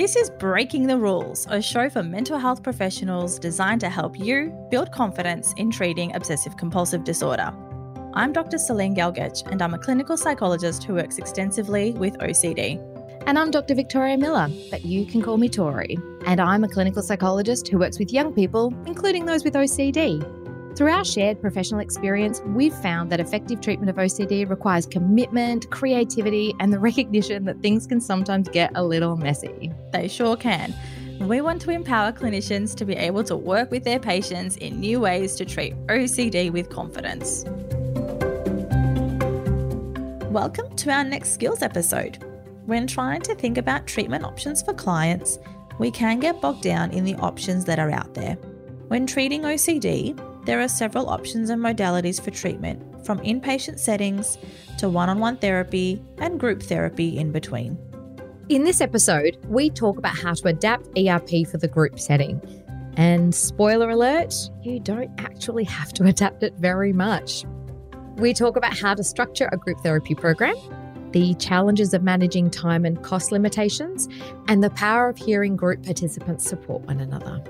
This is Breaking the Rules, a show for mental health professionals designed to help you build confidence in treating obsessive compulsive disorder. I'm Dr. Celine Gelgec, and I'm a clinical psychologist who works extensively with OCD. And I'm Dr. Victoria Miller, but you can call me Tori. And I'm a clinical psychologist who works with young people, including those with OCD. Through our shared professional experience, we've found that effective treatment of OCD requires commitment, creativity, and the recognition that things can sometimes get a little messy. They sure can. We want to empower clinicians to be able to work with their patients in new ways to treat OCD with confidence. Welcome to our next skills episode. When trying to think about treatment options for clients, we can get bogged down in the options that are out there. When treating OCD, there are several options and modalities for treatment, from inpatient settings to one on one therapy and group therapy in between. In this episode, we talk about how to adapt ERP for the group setting. And spoiler alert, you don't actually have to adapt it very much. We talk about how to structure a group therapy program, the challenges of managing time and cost limitations, and the power of hearing group participants support one another.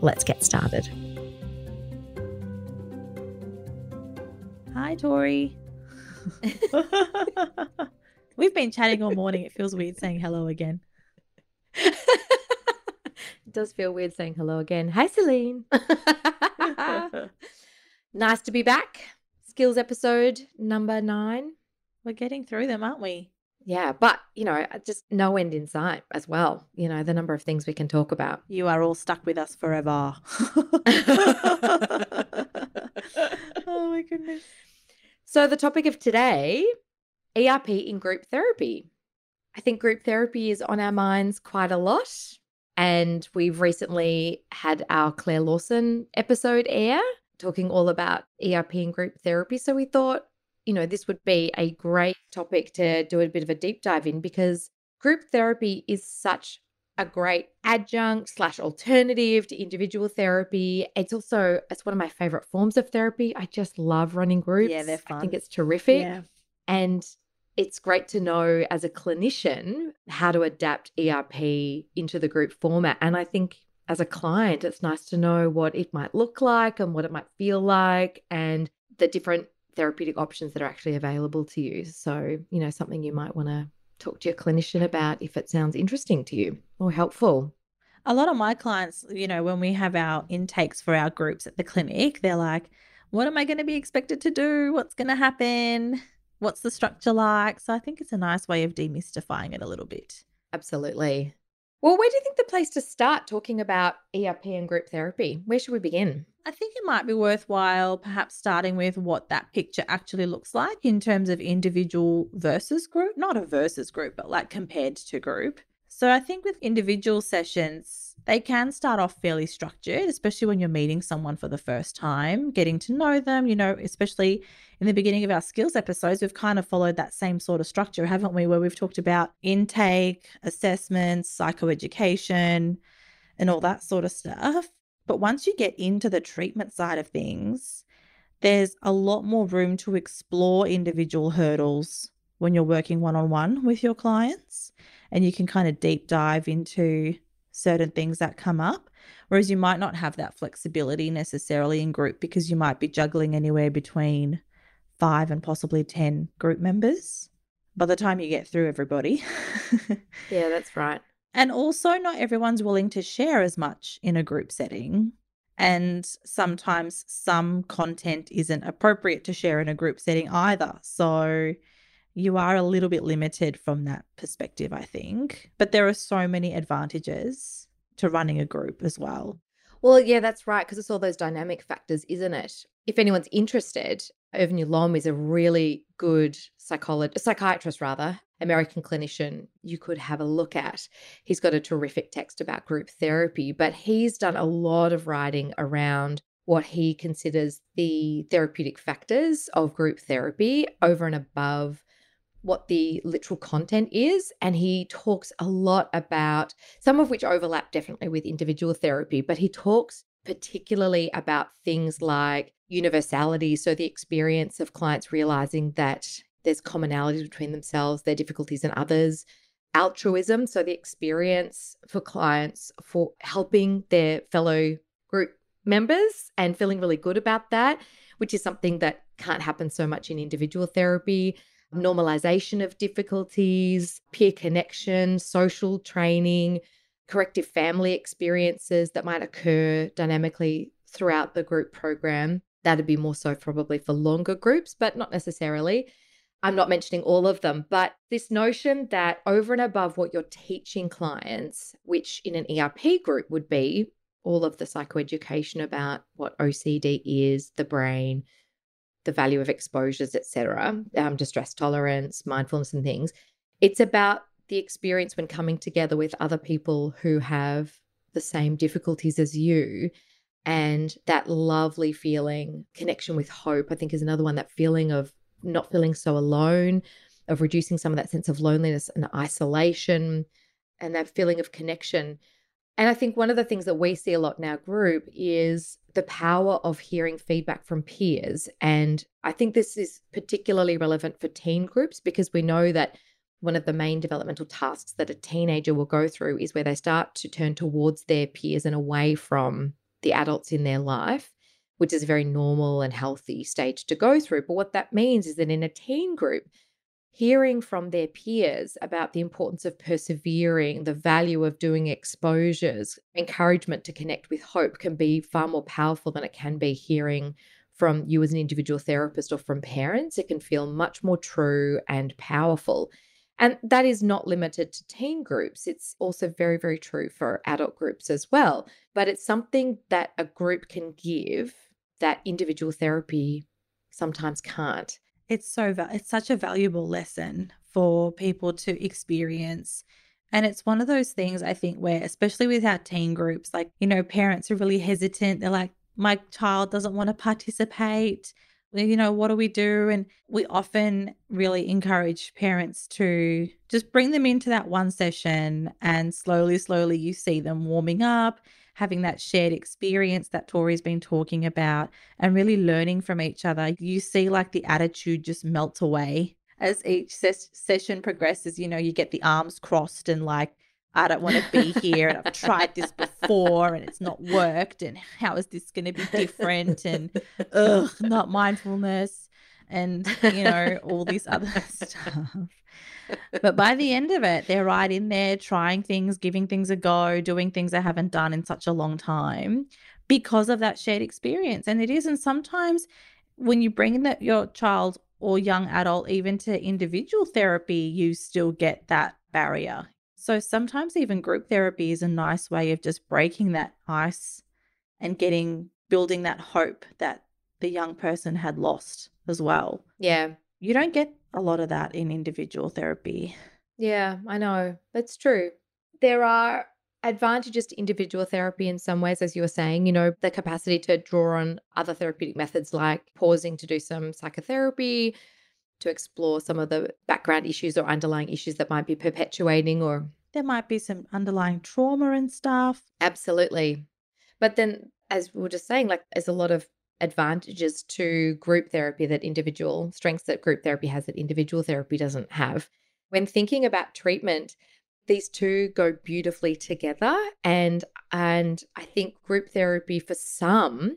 Let's get started. Hi, Tori. We've been chatting all morning. It feels weird saying hello again. it does feel weird saying hello again. Hi, Celine. nice to be back. Skills episode number nine. We're getting through them, aren't we? Yeah, but you know, uh, just no end in sight as well. You know, the number of things we can talk about. You are all stuck with us forever. oh my goodness. So, the topic of today ERP in group therapy. I think group therapy is on our minds quite a lot. And we've recently had our Claire Lawson episode air talking all about ERP and group therapy. So, we thought, you know, this would be a great topic to do a bit of a deep dive in because group therapy is such a great adjunct slash alternative to individual therapy. It's also it's one of my favorite forms of therapy. I just love running groups. Yeah, they're fun. I think it's terrific. Yeah. And it's great to know as a clinician how to adapt ERP into the group format. And I think as a client, it's nice to know what it might look like and what it might feel like and the different therapeutic options that are actually available to you. So, you know, something you might want to talk to your clinician about if it sounds interesting to you or helpful. A lot of my clients, you know, when we have our intakes for our groups at the clinic, they're like, what am I going to be expected to do? What's going to happen? What's the structure like? So I think it's a nice way of demystifying it a little bit. Absolutely. Well, where do you think the place to start talking about ERP and group therapy? Where should we begin? I think it might be worthwhile perhaps starting with what that picture actually looks like in terms of individual versus group, not a versus group, but like compared to group. So I think with individual sessions, they can start off fairly structured, especially when you're meeting someone for the first time, getting to know them, you know, especially in the beginning of our skills episodes, we've kind of followed that same sort of structure, haven't we? Where we've talked about intake, assessments, psychoeducation, and all that sort of stuff. But once you get into the treatment side of things, there's a lot more room to explore individual hurdles when you're working one on one with your clients. And you can kind of deep dive into certain things that come up. Whereas you might not have that flexibility necessarily in group because you might be juggling anywhere between five and possibly 10 group members by the time you get through everybody. yeah, that's right. And also, not everyone's willing to share as much in a group setting. And sometimes some content isn't appropriate to share in a group setting either. So you are a little bit limited from that perspective, I think. But there are so many advantages to running a group as well. Well, yeah, that's right. Because it's all those dynamic factors, isn't it? If anyone's interested, Irvin Yalom is a really good psychologist, psychiatrist rather, American clinician you could have a look at. He's got a terrific text about group therapy, but he's done a lot of writing around what he considers the therapeutic factors of group therapy over and above what the literal content is. And he talks a lot about some of which overlap definitely with individual therapy, but he talks particularly about things like universality. So, the experience of clients realizing that there's commonalities between themselves, their difficulties and others, altruism. So the experience for clients for helping their fellow group members and feeling really good about that, which is something that can't happen so much in individual therapy. Normalization of difficulties, peer connection, social training, corrective family experiences that might occur dynamically throughout the group program. That'd be more so probably for longer groups, but not necessarily. I'm not mentioning all of them, but this notion that over and above what you're teaching clients, which in an ERP group would be all of the psychoeducation about what OCD is, the brain, the value of exposures, etc., um, distress tolerance, mindfulness, and things. It's about the experience when coming together with other people who have the same difficulties as you. And that lovely feeling, connection with hope, I think is another one. That feeling of not feeling so alone, of reducing some of that sense of loneliness and isolation, and that feeling of connection. And I think one of the things that we see a lot in our group is the power of hearing feedback from peers. And I think this is particularly relevant for teen groups because we know that one of the main developmental tasks that a teenager will go through is where they start to turn towards their peers and away from the adults in their life, which is a very normal and healthy stage to go through. But what that means is that in a teen group, hearing from their peers about the importance of persevering, the value of doing exposures, encouragement to connect with hope can be far more powerful than it can be hearing from you as an individual therapist or from parents. It can feel much more true and powerful. And that is not limited to teen groups. It's also very, very true for adult groups as well. But it's something that a group can give that individual therapy sometimes can't it's so it's such a valuable lesson for people to experience. And it's one of those things i think where especially with our teen groups like you know parents are really hesitant. They're like my child doesn't want to participate you know what do we do? And we often really encourage parents to just bring them into that one session and slowly slowly you see them warming up having that shared experience that Tori's been talking about and really learning from each other, you see like the attitude just melt away as each ses- session progresses. You know, you get the arms crossed and like, I don't want to be here and I've tried this before and it's not worked and how is this going to be different and ugh, not mindfulness and you know all this other stuff but by the end of it, they're right in there trying things, giving things a go, doing things they haven't done in such a long time because of that shared experience. And it is. And sometimes when you bring that your child or young adult even to individual therapy, you still get that barrier. So sometimes even group therapy is a nice way of just breaking that ice and getting building that hope that the young person had lost as well. Yeah. You don't get a lot of that in individual therapy. Yeah, I know. That's true. There are advantages to individual therapy in some ways, as you were saying, you know, the capacity to draw on other therapeutic methods like pausing to do some psychotherapy, to explore some of the background issues or underlying issues that might be perpetuating or there might be some underlying trauma and stuff. Absolutely. But then as we were just saying, like there's a lot of advantages to group therapy that individual strengths that group therapy has that individual therapy doesn't have. When thinking about treatment, these two go beautifully together and and I think group therapy for some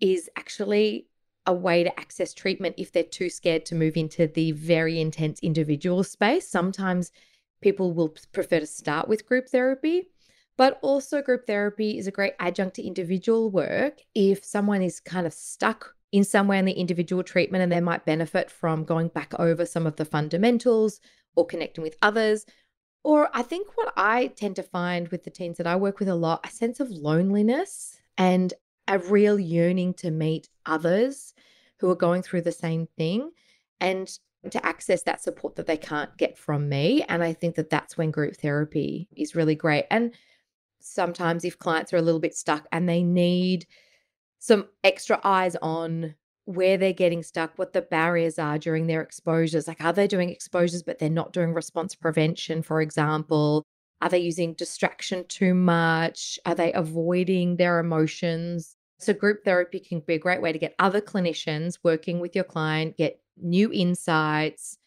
is actually a way to access treatment if they're too scared to move into the very intense individual space. Sometimes people will prefer to start with group therapy but also, group therapy is a great adjunct to individual work if someone is kind of stuck in somewhere in the individual treatment and they might benefit from going back over some of the fundamentals or connecting with others. Or I think what I tend to find with the teens that I work with a lot, a sense of loneliness and a real yearning to meet others who are going through the same thing and to access that support that they can't get from me. And I think that that's when group therapy is really great. And sometimes if clients are a little bit stuck and they need some extra eyes on where they're getting stuck, what the barriers are during their exposures. Like, are they doing exposures, but they're not doing response prevention, for example? Are they using distraction too much? Are they avoiding their emotions? So, group therapy can be a great way to get other clinicians working with your client, get new insights,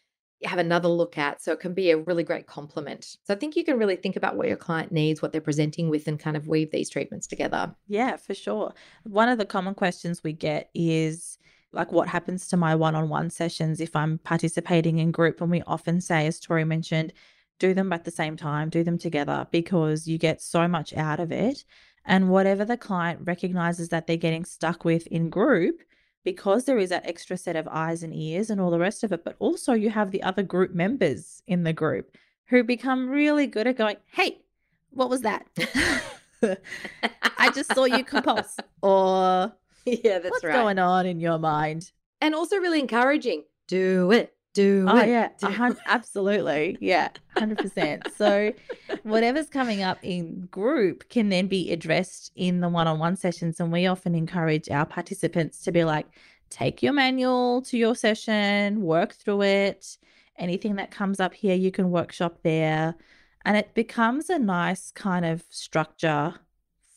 have another look at. So it can be a really great complement. So I think you can really think about what your client needs, what they're presenting with, and kind of weave these treatments together. Yeah, for sure. One of the common questions we get is like, what happens to my one on one sessions if I'm participating in group? And we often say, as Tori mentioned, do them at the same time, do them together because you get so much out of it. And whatever the client recognizes that they're getting stuck with in group, because there is that extra set of eyes and ears and all the rest of it, but also you have the other group members in the group who become really good at going, Hey, what was that? I just saw you compulse. Or yeah, that's what's right. going on in your mind? And also really encouraging. Do it. Do Oh it. yeah, do a hun- absolutely, yeah, hundred percent. So, whatever's coming up in group can then be addressed in the one-on-one sessions, and we often encourage our participants to be like, take your manual to your session, work through it. Anything that comes up here, you can workshop there, and it becomes a nice kind of structure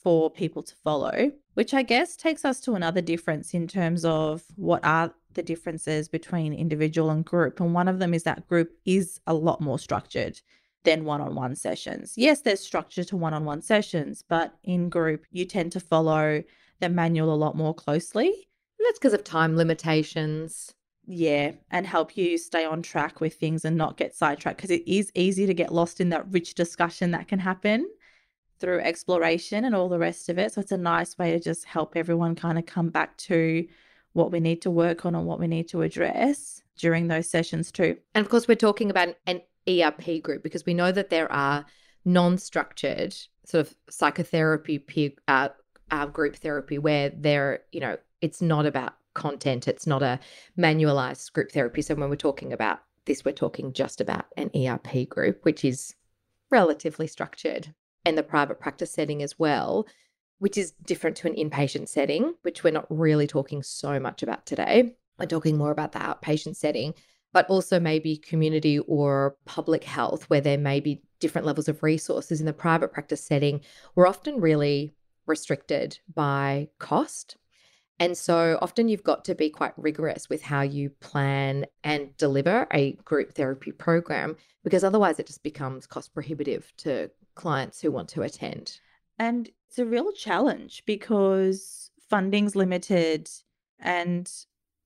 for people to follow. Which I guess takes us to another difference in terms of what are the differences between individual and group. And one of them is that group is a lot more structured than one on one sessions. Yes, there's structure to one on one sessions, but in group, you tend to follow the manual a lot more closely. That's because of time limitations. Yeah, and help you stay on track with things and not get sidetracked because it is easy to get lost in that rich discussion that can happen through exploration and all the rest of it. So it's a nice way to just help everyone kind of come back to what we need to work on and what we need to address during those sessions too. And of course, we're talking about an ERP group because we know that there are non structured sort of psychotherapy peer, uh, uh, group therapy where there, you know, it's not about content, it's not a manualized group therapy. So when we're talking about this, we're talking just about an ERP group, which is relatively structured and the private practice setting as well, which is different to an inpatient setting, which we're not really talking so much about today. We're talking more about the outpatient setting, but also maybe community or public health, where there may be different levels of resources in the private practice setting. We're often really restricted by cost. And so often you've got to be quite rigorous with how you plan and deliver a group therapy program because otherwise it just becomes cost prohibitive to clients who want to attend. And it's a real challenge because funding's limited and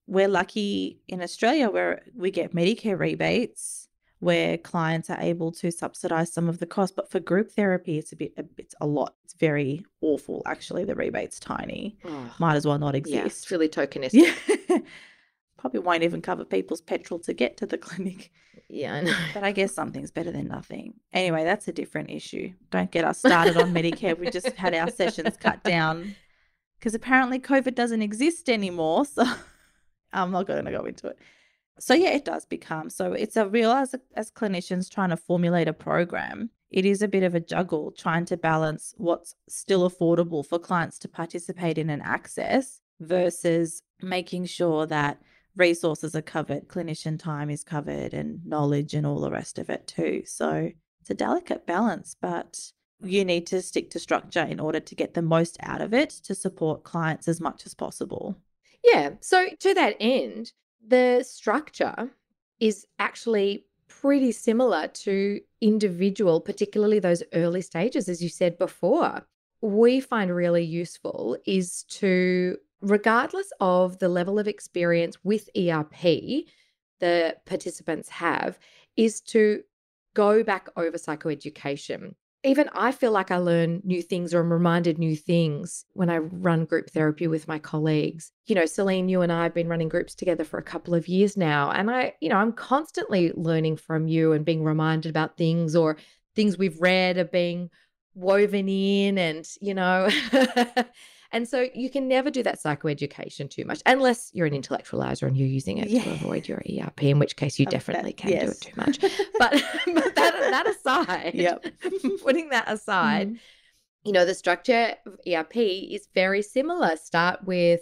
we're lucky in Australia where we get Medicare rebates where clients are able to subsidize some of the cost but for group therapy it's a bit it's a lot. It's very awful actually the rebate's tiny. Oh, might as well not yeah, exist. it's really tokenistic. yeah probably won't even cover people's petrol to get to the clinic Yeah, I know. but I guess something's better than nothing. Anyway, that's a different issue. Don't get us started on Medicare. We just had our sessions cut down because apparently COVID doesn't exist anymore. So I'm not going to go into it. So, yeah, it does become. So, it's a real, as, as clinicians trying to formulate a program, it is a bit of a juggle trying to balance what's still affordable for clients to participate in and access versus making sure that resources are covered, clinician time is covered, and knowledge and all the rest of it too. So it's a delicate balance, but you need to stick to structure in order to get the most out of it to support clients as much as possible. Yeah. So, to that end, the structure is actually pretty similar to individual, particularly those early stages, as you said before. We find really useful is to, regardless of the level of experience with ERP the participants have, is to go back over psychoeducation. Even I feel like I learn new things or I'm reminded new things when I run group therapy with my colleagues. You know, Celine, you and I have been running groups together for a couple of years now. And I, you know, I'm constantly learning from you and being reminded about things or things we've read are being woven in and, you know, and so you can never do that psychoeducation too much unless you're an intellectualizer and you're using it Yeah. to avoid your ERP, in which case you that- definitely can do yes. it too much. But, but that, that aside, Yep. putting that aside, Mhm. you know, the structure of ERP is very similar. Start with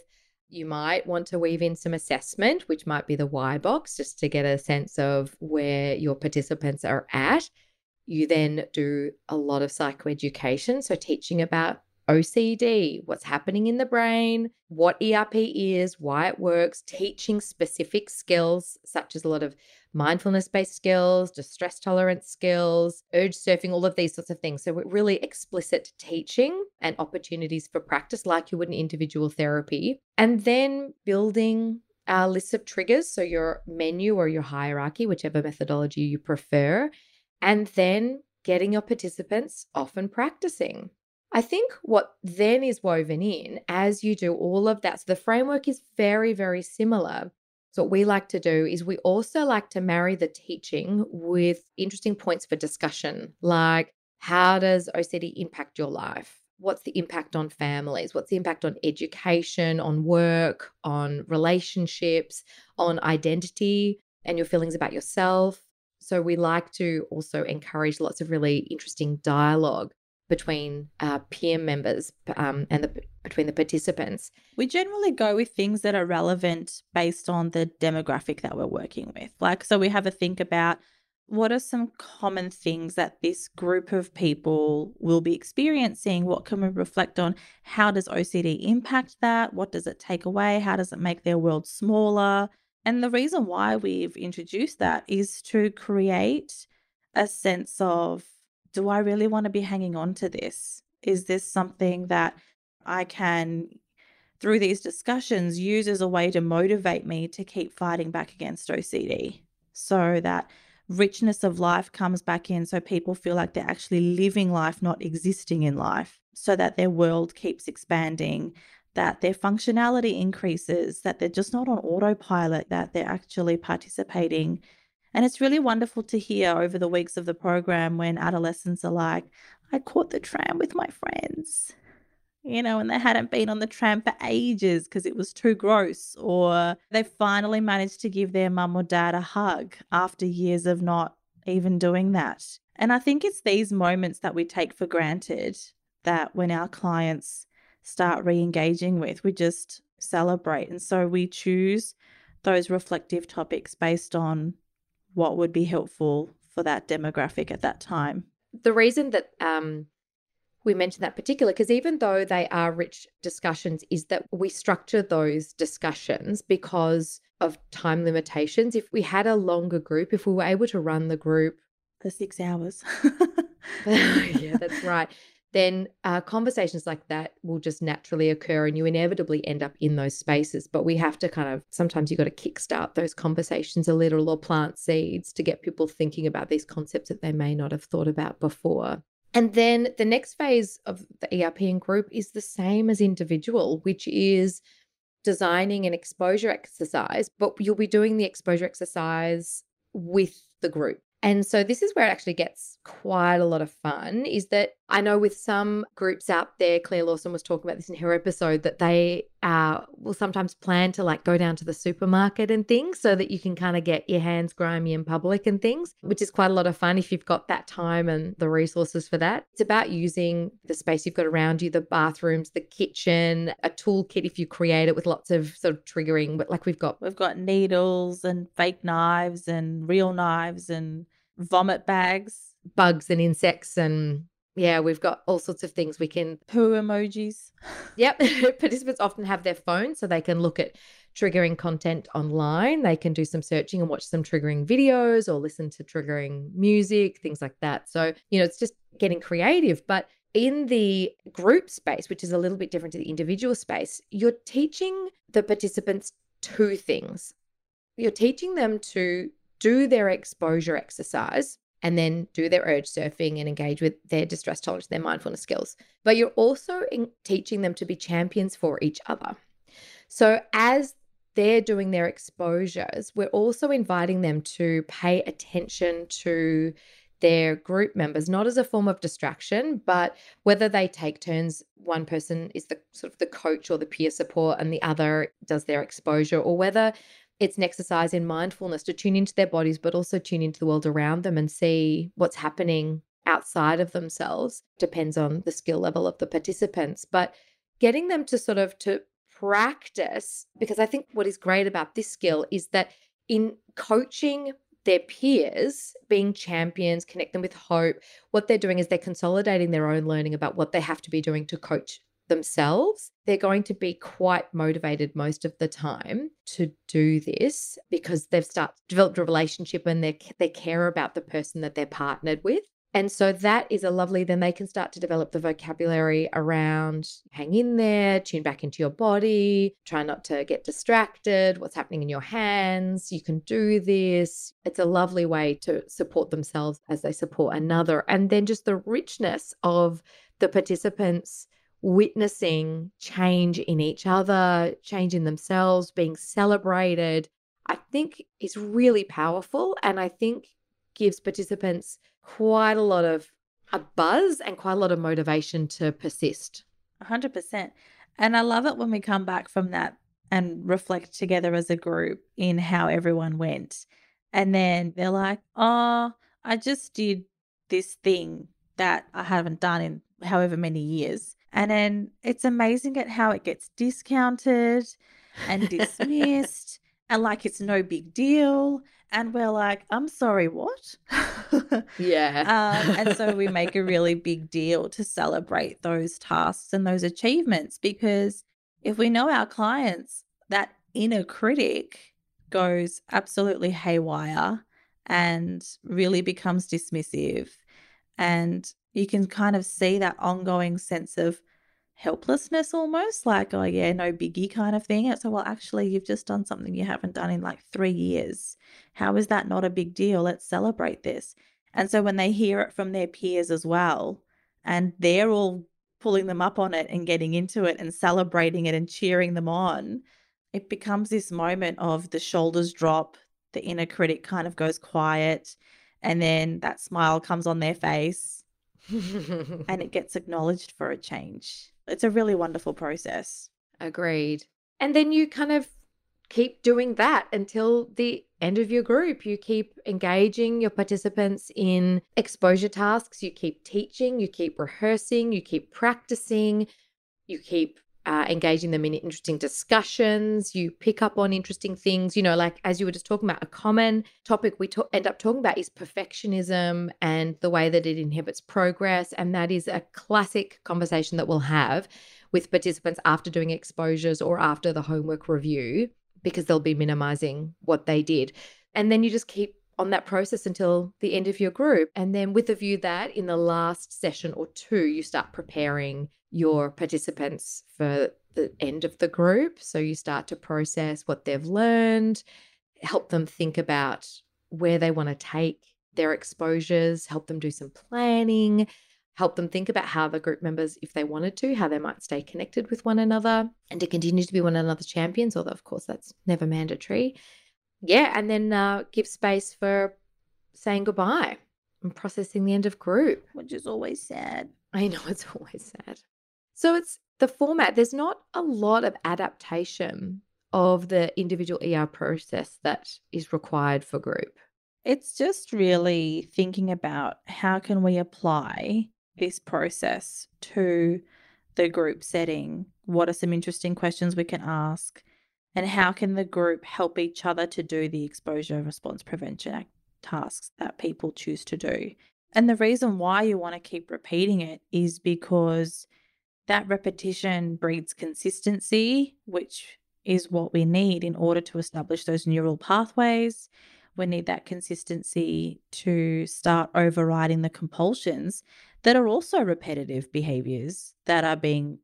you might want to weave in some assessment, which might be the Y-BOCS, just to get a sense of where your participants are at. You then do a lot of psychoeducation, so teaching about OCD, what's happening in the brain, what ERP is, why it works, teaching specific skills, such as a lot of mindfulness based skills, distress tolerance skills, urge surfing, all of these sorts of things. So, really explicit teaching and opportunities for practice, like you would in individual therapy. And then building uh, list of triggers. So, your menu or your hierarchy, whichever methodology you prefer. And then getting your participants often practicing. I think what then is woven in as you do all of that, so the framework is very, very similar. So, what we like to do is we also like to marry the teaching with interesting points for discussion, like how does OCD impact your life? What's the impact on families? What's the impact on education, on work, on relationships, on identity, and your feelings about yourself? So, we like to also encourage lots of really interesting dialogue between uh, peer members um, and the, between the participants. We generally go with things that are relevant based on the demographic that we're working with. Like, so we have a think about what are some common things that this group of people will be experiencing? What can we reflect on? How does OCD impact that? What does it take away? How does it make their world smaller? And the reason why we've introduced that is to create a sense of do I really want to be hanging on to this? Is this something that I can, through these discussions, use as a way to motivate me to keep fighting back against OCD so that richness of life comes back in so people feel like they're actually living life, not existing in life, so that their world keeps expanding, that their functionality increases, that they're just not on autopilot, that they're actually participating and it's really wonderful to hear over the weeks of the program when adolescents are like, I caught the tram with my friends, you know, and they hadn't been on the tram for ages because it was too gross, or they finally managed to give their mum or dad a hug after years of not even doing that. And I think it's these moments that we take for granted that when our clients start re engaging with, we just celebrate. And so we choose those reflective topics based on what would be helpful for that demographic at that time. The reason that um, we mentioned that particular, because even though they are rich discussions, is that we structure those discussions because of time limitations. If we had a longer group, if we were able to run the group for six hours. yeah, that's right then uh, conversations like that will just naturally occur and you inevitably end up in those spaces. But we have to kind of sometimes you've got to kickstart those conversations a little or plant seeds to get people thinking about these concepts that they may not have thought about before. And then the next phase of the ERP and group is the same as individual, which is designing an exposure exercise, but you'll be doing the exposure exercise with the group. And so this is where it actually gets quite a lot of fun is that I know with some groups out there, Claire Lawson was talking about this in her episode, that they uh, will sometimes plan to like go down to the supermarket and things so that you can kind of get your hands grimy in public and things, which is quite a lot of fun if you've got that time and the resources for that. It's about using the space you've got around you, the bathrooms, the kitchen, a toolkit if you create it with lots of sort of triggering, but like we've got we've got needles and fake knives and real knives and vomit bags, bugs and insects and yeah, we've got all sorts of things we can poo emojis. Yep. Participants often have their phone so they can look at triggering content online. They can do some searching and watch some triggering videos or listen to triggering music, things like that. So, you know, it's just getting creative. But in the group space, which is a little bit different to the individual space, you're teaching the participants two things. You're teaching them to do their exposure exercise and then do their urge surfing and engage with their distress tolerance, their mindfulness skills. But you're also teaching them to be champions for each other. So as they're doing their exposures, we're also inviting them to pay attention to their group members, not as a form of distraction, but whether they take turns, one person is the sort of the coach or the peer support, and the other does their exposure, or whether it's an exercise in mindfulness to tune into their bodies, but also tune into the world around them and see what's happening outside of themselves. Depends on the skill level of the participants, but getting them to sort of to practice because I think what is great about this skill is that in coaching their peers, being champions, connect them with hope, what they're doing is they're consolidating their own learning about what they have to be doing to coach themselves, they're going to be quite motivated most of the time to do this because they've started developed a relationship and they they care about the person that they're partnered with. And so that is a lovely, then they can start to develop the vocabulary around hang in there, tune back into your body, try not to get distracted, what's happening in your hands. You can do this. It's a lovely way to support themselves as they support another. And then just the richness of the participants witnessing change in each other, change in themselves, being celebrated, I think is really powerful. And I think gives participants quite a lot of a buzz and quite a lot of motivation to persist. 100%. And I love it when we come back from that and reflect together as a group in how everyone went. And then they're like, oh, I just did this thing that I haven't done in however many years. And then it's amazing at how it gets discounted and dismissed and like it's no big deal. And we're like, I'm sorry, what? yeah. um, and so we make a really big deal to celebrate those tasks and those achievements because if we know our clients, that inner critic goes absolutely haywire and really becomes dismissive. And you can kind of see that ongoing sense of helplessness almost like oh yeah no biggie kind of thing. So well actually you've just done something you haven't done in like three years. How is that not a big deal? Let's celebrate this. And so when they hear it from their peers as well and they're all pulling them up on it and getting into it and celebrating it and cheering them on it becomes this moment of the shoulders drop the inner critic kind of goes quiet and then that smile comes on their face and it gets acknowledged for a change it's a really wonderful process. Agreed. And then you kind of keep doing that until the end of your group. You keep engaging your participants in exposure tasks. You keep teaching, you keep rehearsing, you keep practicing, you keep uh, engaging them in interesting discussions. You pick up on interesting things. You know, like as you were just talking about, a common topic we to- end up talking about is perfectionism and the way that it inhibits progress. And that is a classic conversation that we'll have with participants after doing exposures or after the homework review because they'll be minimizing what they did. And then you just keep on that process until the end of your group. And then, with the view that in the last session or two, you start preparing your participants for the end of the group. So you start to process what they've learned, help them think about where they want to take their exposures, help them do some planning, help them think about how the group members, if they wanted to, how they might stay connected with one another and to continue to be one another's champions, although, of course, that's never mandatory. Yeah. And then uh, give space for saying goodbye and processing the end of group, which is always sad. I know it's always sad. So it's the format. There's not a lot of adaptation of the individual ER process that is required for group. It's just really thinking about how can we apply this process to the group setting? What are some interesting questions we can ask? And how can the group help each other to do the exposure response prevention tasks that people choose to do? And the reason why you want to keep repeating it is because that repetition breeds consistency, which is what we need in order to establish those neural pathways. We need that consistency to start overriding the compulsions that are also repetitive behaviors that are being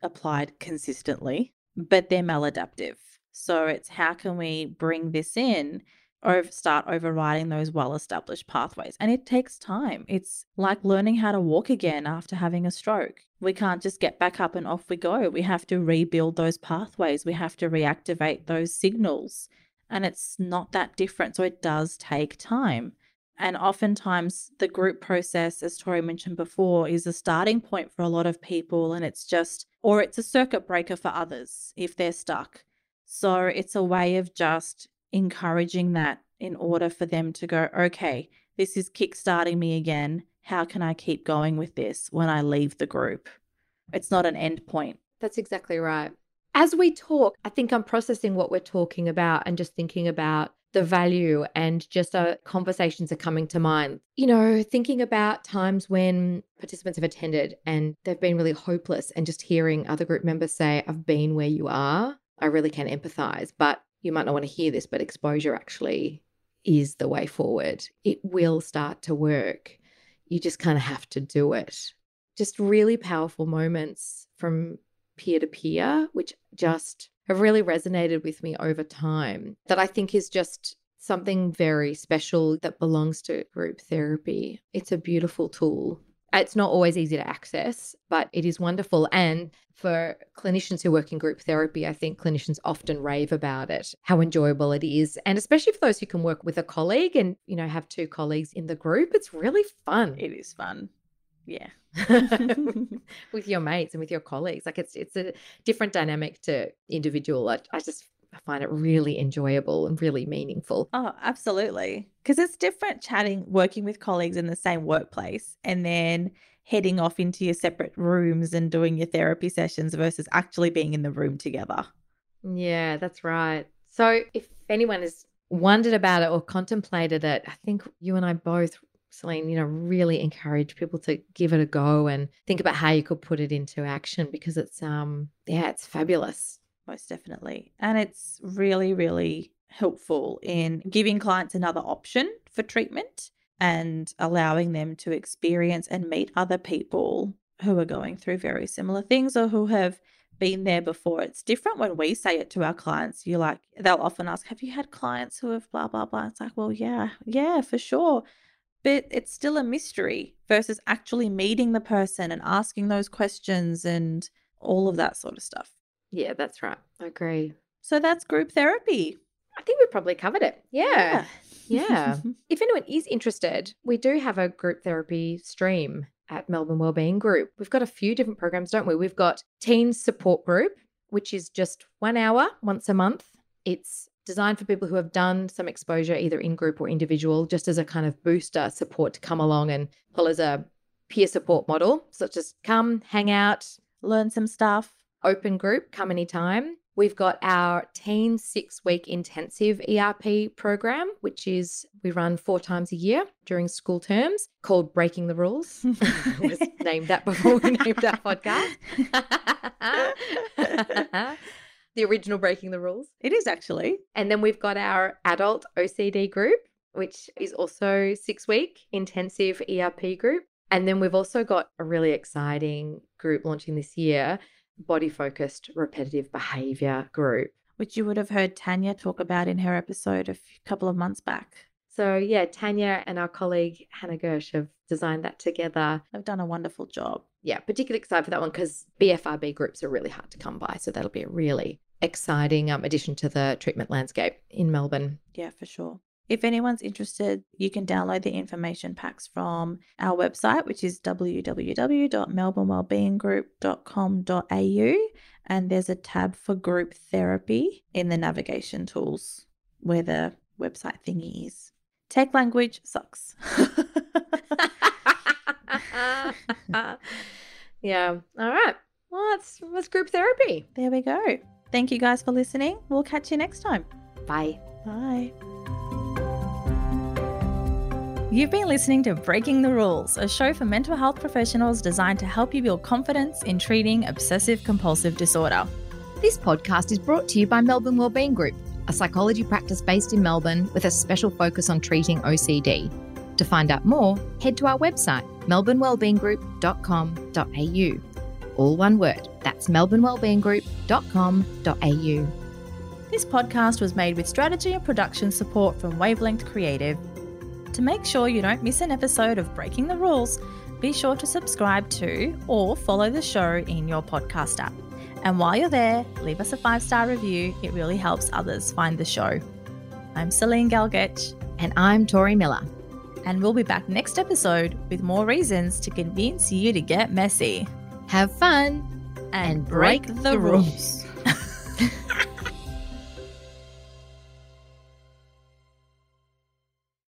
applied consistently, but they're maladaptive. So it's how can we bring this in mm. over, start overriding those well established pathways. And it takes time. It's like learning how to walk again after having a stroke. We can't just get back up and off we go. We have to rebuild those pathways, we have to reactivate those signals. And it's not that different. So it does take time. And oftentimes, the group process, as Tori mentioned before, is a starting point for a lot of people. And it's just, or it's a circuit breaker for others if they're stuck. So it's a way of just encouraging that in order for them to go, okay, this is kickstarting me again. How can I keep going with this when I leave the group? It's not an end point. That's exactly right. As we talk, I think I'm processing what we're talking about and just thinking about the value and just uh, conversations are coming to mind. You know, thinking about times when participants have attended and they've been really hopeless, and just hearing other group members say, I've been where you are, I really can empathize. But you might not want to hear this, but exposure actually is the way forward. It will start to work. You just kind of have to do it. Just really powerful moments from peer to peer, which just have really resonated with me over time that I think is just something very special that belongs to group therapy. It's a beautiful tool. It's not always easy to access, but it is wonderful. And for clinicians who work in group therapy, I think clinicians often rave about it, how enjoyable it is. And especially for those who can work with a colleague and, you know, have two colleagues in the group, it's really fun. It is fun. Yeah. with your mates and with your colleagues. Like it's it's a different dynamic to individual. I, I just find it really enjoyable and really meaningful. Oh, absolutely. Because it's different chatting, working with colleagues in the same workplace and then heading off into your separate rooms and doing your therapy sessions versus actually being in the room together. Yeah, that's right. So if anyone has wondered about it or contemplated it, I think you and I both Celine, you know, really encourage people to give it a go and think about how you could put it into action because it's um yeah, it's fabulous. Most definitely. And it's really, really helpful in giving clients another option for treatment and allowing them to experience and meet other people who are going through very similar things or who have been there before. It's different when we say it to our clients. You're like, they'll often ask, Have you had clients who have blah, blah, blah? It's like, Well, yeah, yeah, for sure but it's still a mystery versus actually meeting the person and asking those questions and all of that sort of stuff. Yeah, that's right. I agree. So that's group therapy. I think we've probably covered it. Yeah. Yeah. yeah. if anyone is interested, we do have a group therapy stream at Melbourne Wellbeing Group. We've got a few different programs, don't we? We've got Teen Support Group, which is just one hour once a month. It's designed for people who have done some exposure either in group or individual, just as a kind of booster support to come along and pull as a peer support model. So just come, hang out, learn some stuff. Open group, come anytime. We've got our teen six week intensive ERP program, which is we run four times a year during school terms called Breaking the Rules. was named that before we named our podcast the original Breaking the Rules. It is actually. And then we've got our adult OCD group, which is also six week intensive ERP group. And then we've also got a really exciting group launching this year body focused repetitive behavior group. Which you would have heard Tanya talk about in her episode a few, couple of months back. So, yeah, Tanya and our colleague Hannah Gersh have designed that together. They've done a wonderful job. Yeah, particularly excited for that one because BFRB groups are really hard to come by. So, that'll be a really exciting um, addition to the treatment landscape in Melbourne. Yeah, for sure. If anyone's interested, you can download the information packs from our website, which is www.melbournewellbeinggroup.com.au. And there's a tab for group therapy in the navigation tools where the website thingy is. Tech language sucks. yeah. All right. Well, that's, that's group therapy. There we go. Thank you guys for listening. We'll catch you next time. Bye. Bye. You've been listening to Breaking the Rules, a show for mental health professionals designed to help you build confidence in treating obsessive compulsive disorder. This podcast is brought to you by Melbourne Wellbeing Group, a psychology practice based in Melbourne with a special focus on treating OCD. To find out more, head to our website, melbournewellbeinggroup.com.au all one word. That's melbournewellbeinggroup.com.au. This podcast was made with strategy and production support from Wavelength Creative. To make sure you don't miss an episode of Breaking the Rules, be sure to subscribe to or follow the show in your podcast app. And while you're there, leave us a five star review. It really helps others find the show. I'm Celine Gelgec. And I'm Tori Miller. And we'll be back next episode with more reasons to convince you to get messy have fun, and break the rules.